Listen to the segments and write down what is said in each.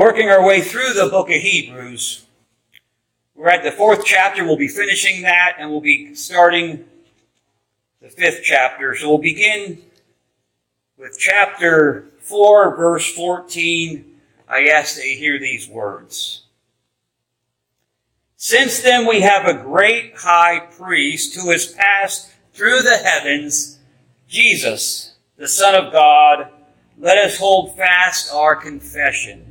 working our way through the book of Hebrews. We're at the fourth chapter. We'll be finishing that and we'll be starting the fifth chapter. So we'll begin with chapter 4, verse 14. I ask that you hear these words. Since then we have a great high priest who has passed through the heavens, Jesus, the Son of God, let us hold fast our confession.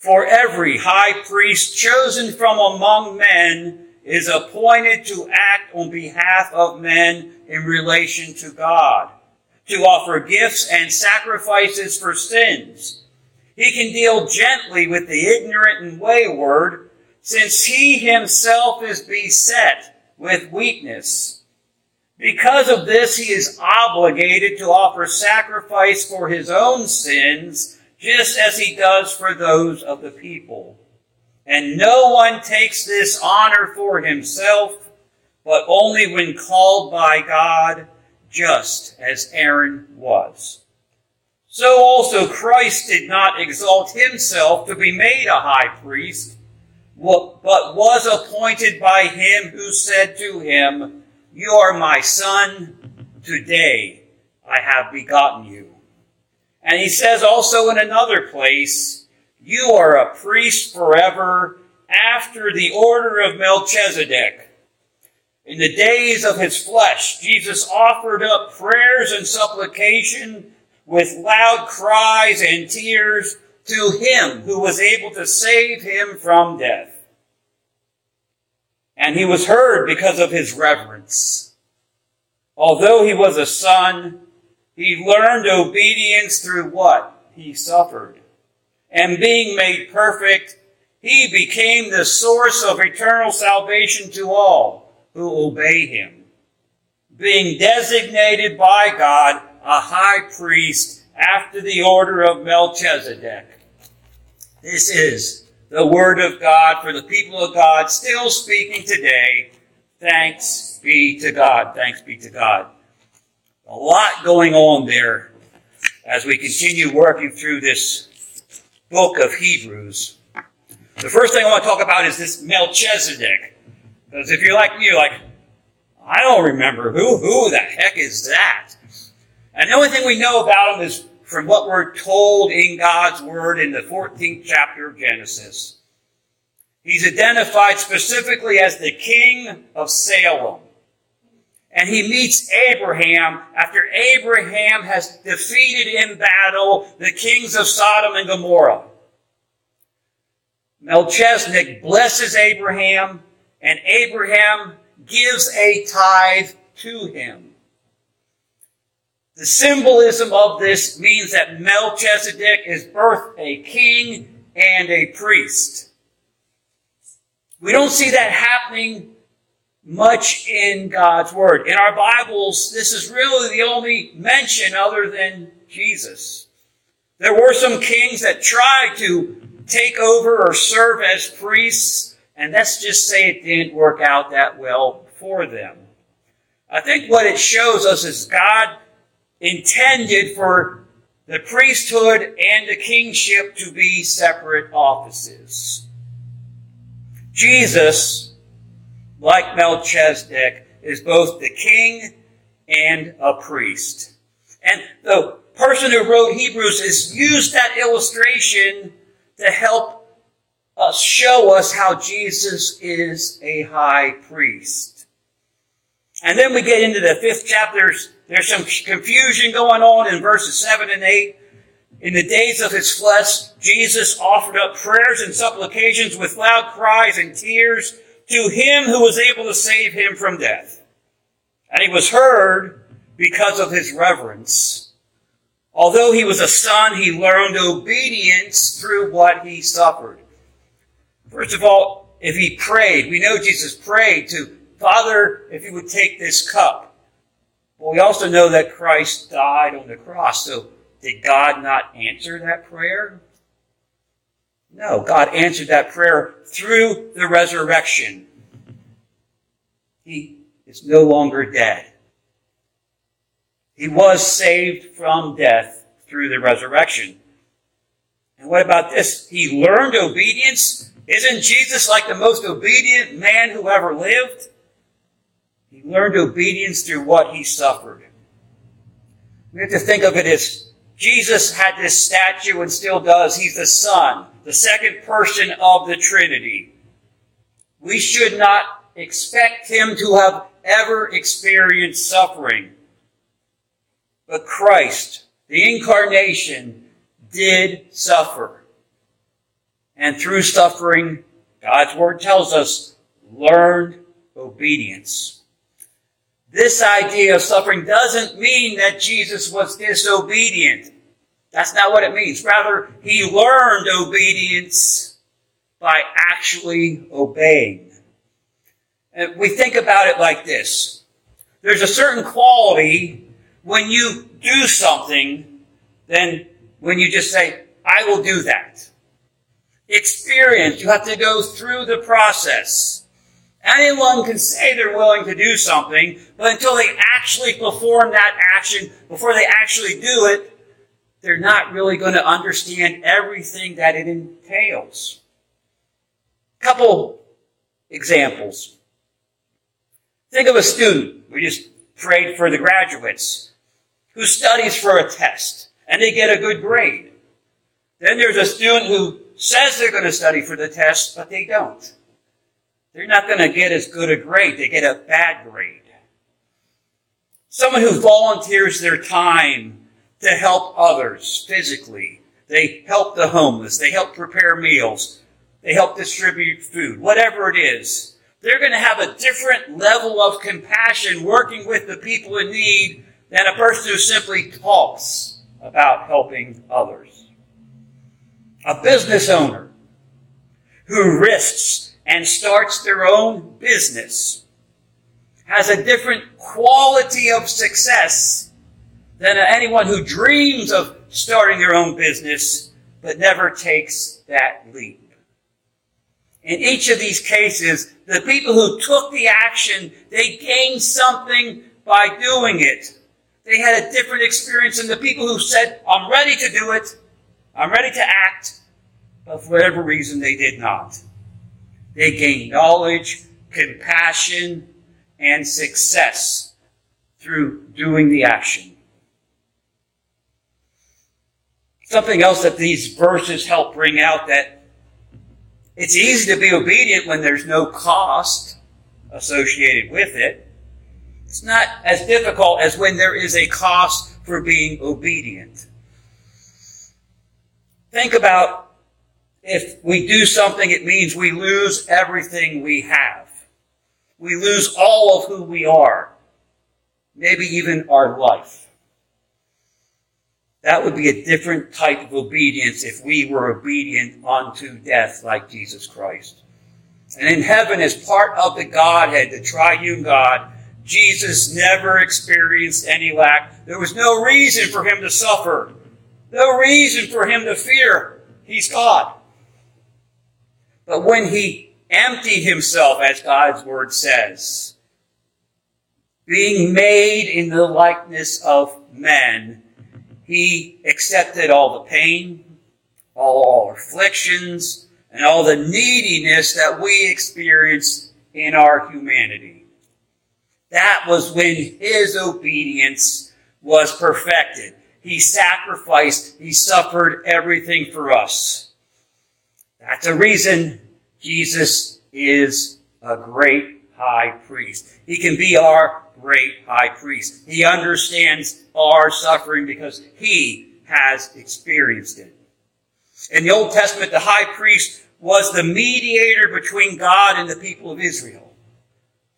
For every high priest chosen from among men is appointed to act on behalf of men in relation to God, to offer gifts and sacrifices for sins. He can deal gently with the ignorant and wayward, since he himself is beset with weakness. Because of this, he is obligated to offer sacrifice for his own sins just as he does for those of the people. And no one takes this honor for himself, but only when called by God, just as Aaron was. So also Christ did not exalt himself to be made a high priest, but was appointed by him who said to him, You are my son, today I have begotten you. And he says also in another place, You are a priest forever after the order of Melchizedek. In the days of his flesh, Jesus offered up prayers and supplication with loud cries and tears to him who was able to save him from death. And he was heard because of his reverence. Although he was a son, he learned obedience through what? He suffered. And being made perfect, he became the source of eternal salvation to all who obey him. Being designated by God a high priest after the order of Melchizedek. This is the word of God for the people of God still speaking today. Thanks be to God. Thanks be to God a lot going on there as we continue working through this book of Hebrews. The first thing I want to talk about is this Melchizedek. Because if you're like me, you're like, I don't remember who, who the heck is that? And the only thing we know about him is from what we're told in God's Word in the 14th chapter of Genesis. He's identified specifically as the king of Salem and he meets Abraham after Abraham has defeated in battle the kings of Sodom and Gomorrah. Melchizedek blesses Abraham, and Abraham gives a tithe to him. The symbolism of this means that Melchizedek is both a king and a priest. We don't see that happening much in God's Word. In our Bibles, this is really the only mention other than Jesus. There were some kings that tried to take over or serve as priests, and let's just say it didn't work out that well for them. I think what it shows us is God intended for the priesthood and the kingship to be separate offices. Jesus like Melchizedek, is both the king and a priest. And the person who wrote Hebrews has used that illustration to help us show us how Jesus is a high priest. And then we get into the fifth chapter. There's some confusion going on in verses 7 and 8. In the days of his flesh, Jesus offered up prayers and supplications with loud cries and tears to him who was able to save him from death. And he was heard because of his reverence. Although he was a son, he learned obedience through what he suffered. First of all, if he prayed, we know Jesus prayed to Father, if you would take this cup. But we also know that Christ died on the cross. So did God not answer that prayer? No, God answered that prayer through the resurrection. He is no longer dead. He was saved from death through the resurrection. And what about this? He learned obedience. Isn't Jesus like the most obedient man who ever lived? He learned obedience through what he suffered. We have to think of it as Jesus had this statue and still does. He's the Son, the second person of the Trinity. We should not expect him to have ever experienced suffering. But Christ, the incarnation, did suffer. And through suffering, God's word tells us, learned obedience. This idea of suffering doesn't mean that Jesus was disobedient. That's not what it means. Rather, he learned obedience by actually obeying. And we think about it like this. There's a certain quality when you do something than when you just say, I will do that. Experience, you have to go through the process. Anyone can say they're willing to do something, but until they actually perform that action, before they actually do it, they're not really going to understand everything that it entails. Couple examples. Think of a student. We just prayed for the graduates who studies for a test and they get a good grade. Then there's a student who says they're going to study for the test, but they don't. They're not going to get as good a grade. They get a bad grade. Someone who volunteers their time to help others physically. They help the homeless. They help prepare meals. They help distribute food. Whatever it is. They're going to have a different level of compassion working with the people in need than a person who simply talks about helping others. A business owner who risks and starts their own business has a different quality of success than anyone who dreams of starting their own business but never takes that leap. In each of these cases, the people who took the action, they gained something by doing it. They had a different experience than the people who said, I'm ready to do it. I'm ready to act. But for whatever reason, they did not. They gained knowledge, compassion, and success through doing the action. Something else that these verses help bring out that it's easy to be obedient when there's no cost associated with it. It's not as difficult as when there is a cost for being obedient. Think about if we do something, it means we lose everything we have. We lose all of who we are. Maybe even our life. That would be a different type of obedience if we were obedient unto death like Jesus Christ. And in heaven, as part of the Godhead, the triune God, Jesus never experienced any lack. There was no reason for him to suffer. No reason for him to fear. He's God. But when he emptied himself, as God's word says, being made in the likeness of men, he accepted all the pain, all our afflictions, and all the neediness that we experience in our humanity. That was when his obedience was perfected. He sacrificed, he suffered everything for us. That's a reason Jesus is a great high priest. He can be our great high priest. He understands our suffering because he has experienced it. In the Old Testament, the high priest was the mediator between God and the people of Israel.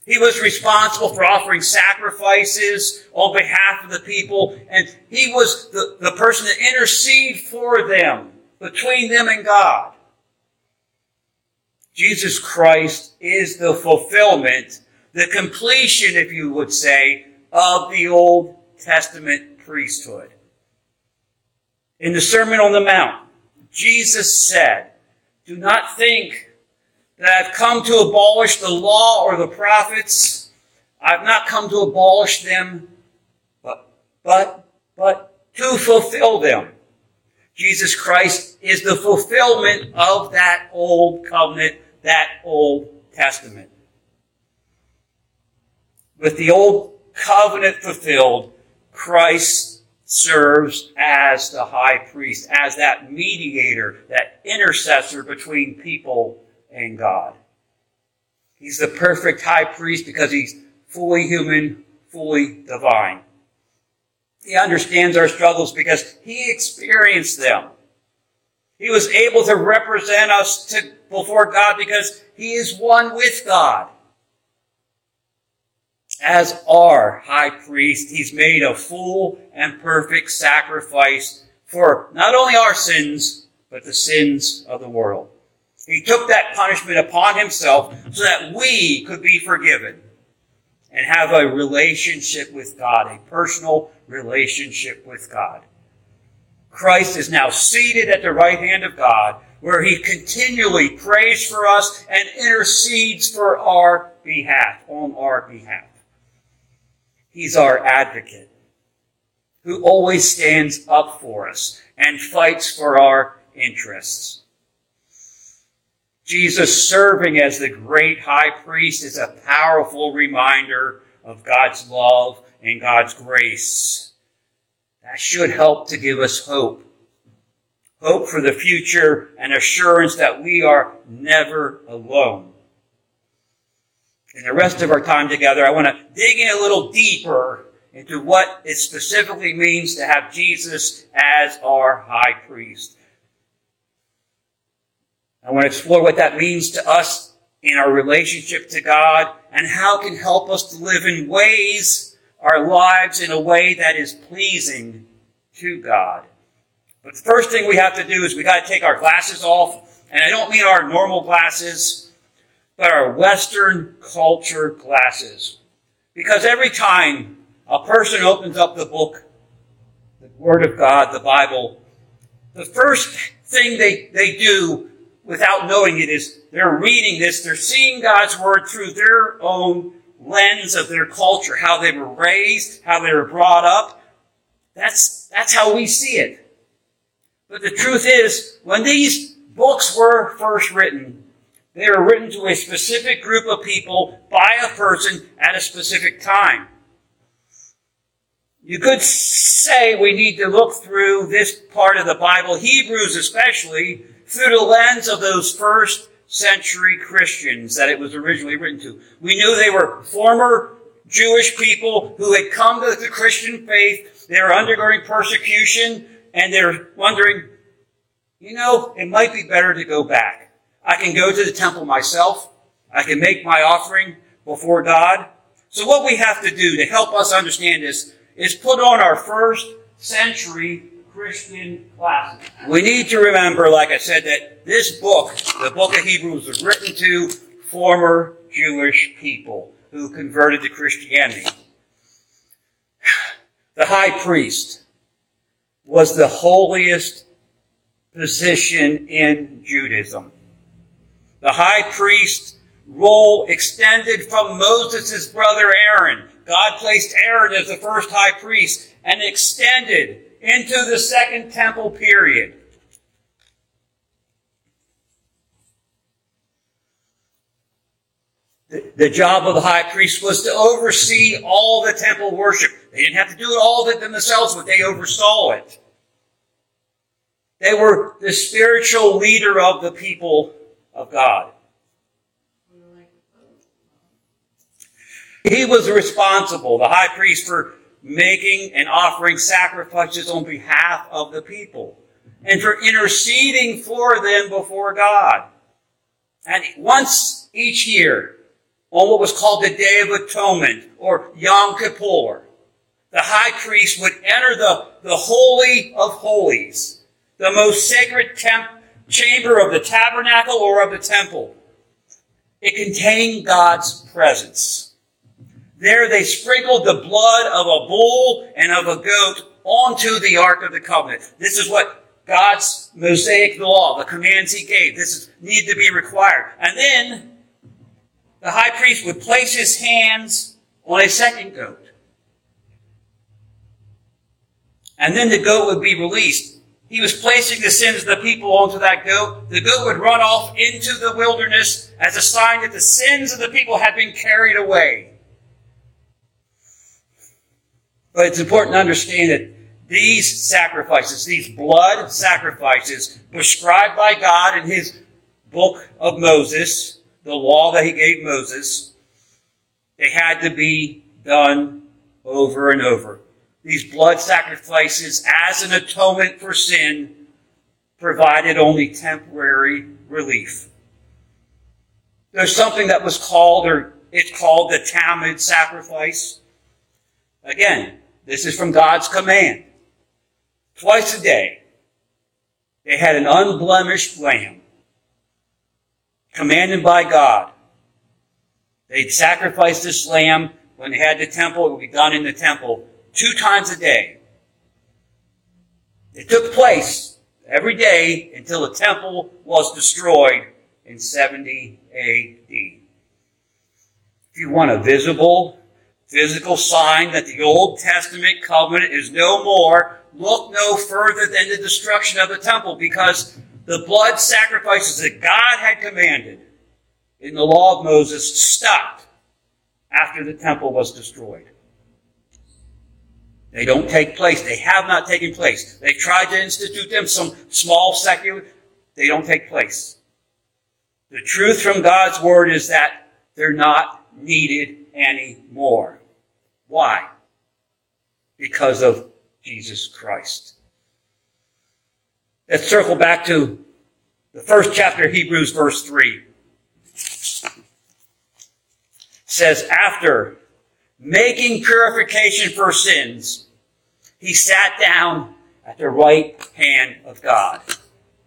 He was responsible for offering sacrifices on behalf of the people, and he was the, the person that intercede for them, between them and God. Jesus Christ is the fulfillment, the completion, if you would say, of the Old Testament priesthood. In the Sermon on the Mount, Jesus said, Do not think that I've come to abolish the law or the prophets. I've not come to abolish them, but, but, but to fulfill them. Jesus Christ is the fulfillment of that old covenant, that old testament. With the old covenant fulfilled, Christ serves as the high priest, as that mediator, that intercessor between people and God. He's the perfect high priest because he's fully human, fully divine. He understands our struggles because he experienced them. He was able to represent us to, before God because he is one with God. As our high priest, he's made a full and perfect sacrifice for not only our sins, but the sins of the world. He took that punishment upon himself so that we could be forgiven and have a relationship with God, a personal relationship with God. Christ is now seated at the right hand of God, where he continually prays for us and intercedes for our behalf, on our behalf. He's our advocate, who always stands up for us and fights for our interests. Jesus serving as the great high priest is a powerful reminder of God's love and God's grace. That should help to give us hope. Hope for the future and assurance that we are never alone. In the rest of our time together, I want to dig in a little deeper into what it specifically means to have Jesus as our high priest. I want to explore what that means to us in our relationship to God and how it can help us to live in ways, our lives in a way that is pleasing to God. But the first thing we have to do is we got to take our glasses off. And I don't mean our normal glasses, but our Western culture glasses. Because every time a person opens up the book, the Word of God, the Bible, the first thing they, they do without knowing it is they're reading this, they're seeing God's word through their own lens of their culture, how they were raised, how they were brought up. That's, that's how we see it. But the truth is, when these books were first written, they were written to a specific group of people by a person at a specific time. You could say we need to look through this part of the Bible, Hebrews especially, through the lens of those first century Christians that it was originally written to. We knew they were former Jewish people who had come to the Christian faith. They were undergoing persecution and they're wondering, you know, it might be better to go back. I can go to the temple myself. I can make my offering before God. So what we have to do to help us understand this is put on our first century Christian classes. We need to remember, like I said, that this book, the book of Hebrews, was written to former Jewish people who converted to Christianity. The high priest was the holiest position in Judaism. The high priest role extended from Moses' brother Aaron. God placed Aaron as the first high priest and extended into the Second Temple period. The, job of the high priest was to oversee all the temple worship. They didn't have to do it all of it themselves, but they oversaw it. They were the spiritual leader of the people of God. He was responsible, the high priest, for making and offering sacrifices on behalf of the people and for interceding for them before God. And once each year, on what was called the Day of Atonement or Yom Kippur, the high priest would enter the, the Holy of Holies, the most sacred temp- chamber of the tabernacle or of the temple. it contained God's presence. There they sprinkled the blood of a bull and of a goat onto the Ark of the Covenant. This is what God's Mosaic law, the commands he gave. This is, need to be required. And then the high priest would place his hands on a second goat. And then the goat would be released. He was placing the sins of the people onto that goat. The goat would run off into the wilderness as a sign that the sins of the people had been carried away. But it's important to understand that these sacrifices, these blood sacrifices prescribed by God in his book of Moses, the law that he gave Moses, they had to be done over and over. These blood sacrifices as an atonement for sin provided only temporary relief. There's something that was called, or it's called the Tamid sacrifice. Again, this is from God's command. Twice a day, they had an unblemished lamb, commanded by God. They'd sacrifice this lamb when they had the temple. It would be done in the temple two times a day. It took place every day until the temple was destroyed in 70 AD. If you want a visible, physical sign that the Old Testament covenant is no more, look no further than the destruction of the temple because the blood sacrifices that God had commanded in the law of Moses stopped after the temple was destroyed. They don't take place. They have not taken place. They tried to institute them, some small secular, they don't take place. The truth from God's Word is that they're not needed anymore. Why? Because of Jesus Christ. Let's circle back to the first chapter of Hebrews, verse 3. It says, After making purification for sins, he sat down at the right hand of God.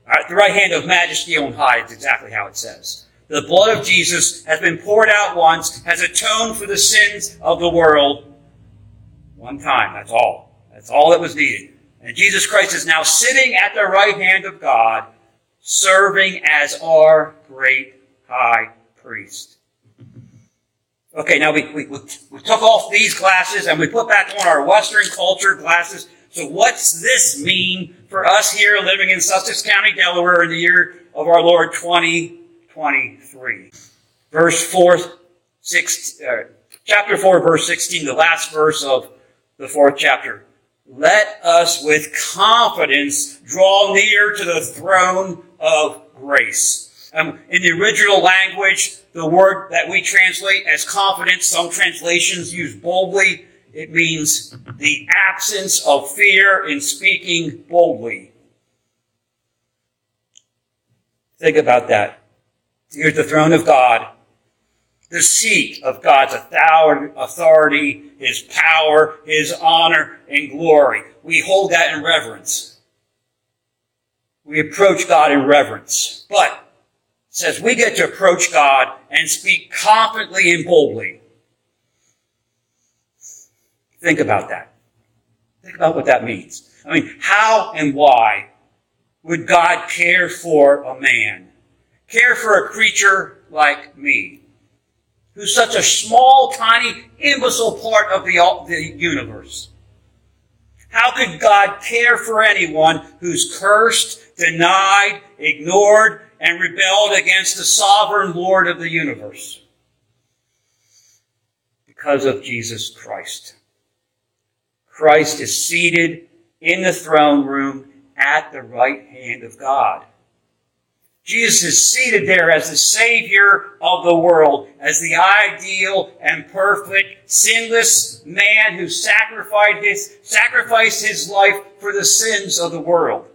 At the right hand of majesty on high is exactly how it says. The blood of Jesus has been poured out once, has atoned for the sins of the world. One time, that's all. That's all that was needed. And Jesus Christ is now sitting at the right hand of God, serving as our great high priest. Okay, now we, we, we took off these glasses and we put back on our Western culture glasses. So what's this mean for us here living in Sussex County, Delaware in the year of our Lord 2023? Verse 4, six, uh, chapter 4, verse 16, the last verse of the fourth chapter. Let us with confidence draw near to the throne of grace um, in the original language, the word that we translate as confidence, some translations use boldly. It means the absence of fear in speaking boldly. Think about that. Here's the throne of God, the seat of God's authority, His power, His honor, and glory. We hold that in reverence. We approach God in reverence. But says we get to approach God and speak confidently and boldly. Think about that. Think about what that means. I mean, how and why would God care for a man? Care for a creature like me? Who's such a small, tiny, imbecile part of the, the universe? How could God care for anyone who's cursed, denied, ignored, and rebelled against the sovereign Lord of the universe because of Jesus Christ. Christ is seated in the throne room at the right hand of God. Jesus is seated there as the Savior of the world, as the ideal and perfect, sinless man who sacrificed his, sacrificed his life for the sins of the world.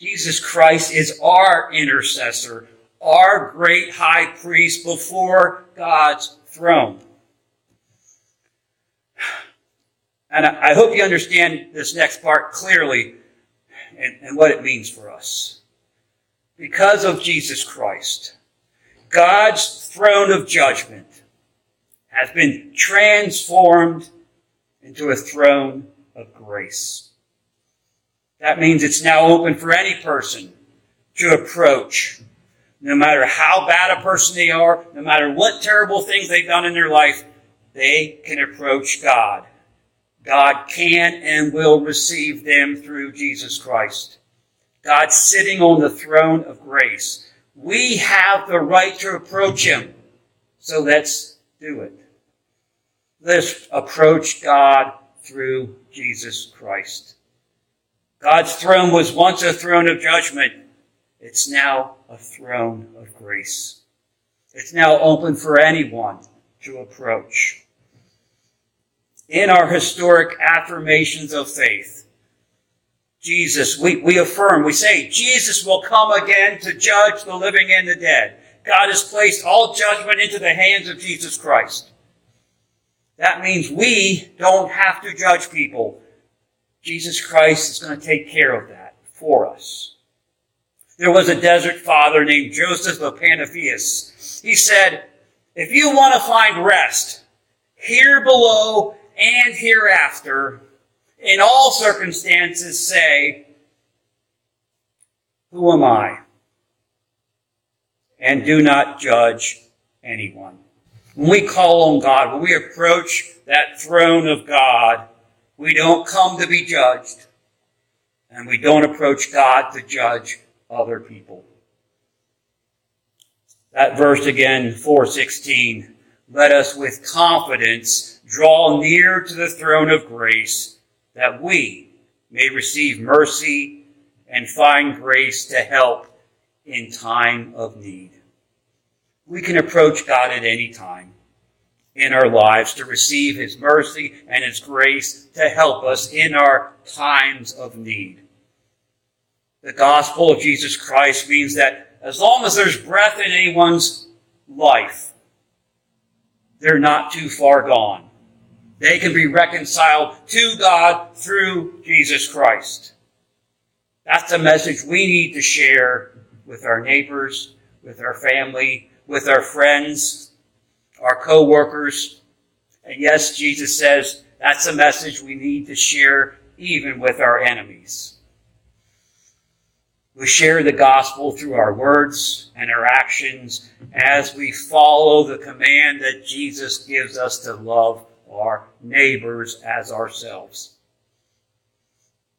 Jesus Christ is our intercessor, our great high priest before God's throne. And I hope you understand this next part clearly and, and what it means for us. Because of Jesus Christ, God's throne of judgment has been transformed into a throne of grace. That means it's now open for any person to approach, no matter how bad a person they are, no matter what terrible things they've done in their life, they can approach God. God can and will receive them through Jesus Christ. God sitting on the throne of grace. We have the right to approach Him. So let's do it. Let's approach God through Jesus Christ. God's throne was once a throne of judgment. It's now a throne of grace. It's now open for anyone to approach. In our historic affirmations of faith, Jesus, we, we affirm, we say, Jesus will come again to judge the living and the dead. God has placed all judgment into the hands of Jesus Christ. That means we don't have to judge people. Jesus Christ is going to take care of that for us. There was a desert father named Joseph of Panatheus. He said, if you want to find rest here below and hereafter, in all circumstances say, Who am I? And do not judge anyone. When we call on God, when we approach that throne of God, we don't come to be judged. And we don't approach God to judge other people. That verse again, 416. Let us with confidence draw near to the throne of grace that we may receive mercy and find grace to help in time of need. We can approach God at any time in our lives to receive His mercy and His grace to help us in our times of need. The gospel of Jesus Christ means that as long as there's breath in anyone's life, they're not too far gone. They can be reconciled to God through Jesus Christ. That's a message we need to share with our neighbors, with our family, with our friends, our co-workers. And yes, Jesus says that's a message we need to share even with our enemies. We share the gospel through our words and our actions as we follow the command that Jesus gives us to love our neighbors as ourselves.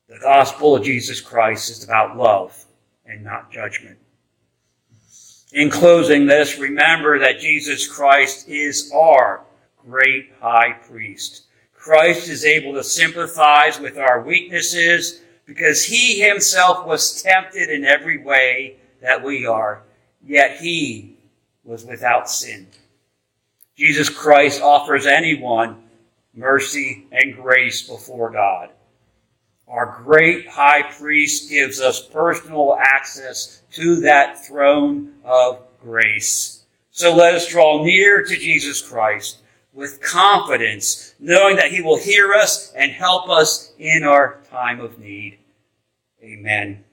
The gospel of Jesus Christ is about love and not judgment. In closing, let us remember that Jesus Christ is our great high priest. Christ is able to sympathize with our weaknesses because he himself was tempted in every way that we are, yet he was without sin. Jesus Christ offers anyone mercy and grace before God. Our great high priest gives us personal access to that throne of grace. So let us draw near to Jesus Christ with confidence, knowing that he will hear us and help us in our time of need. Amen.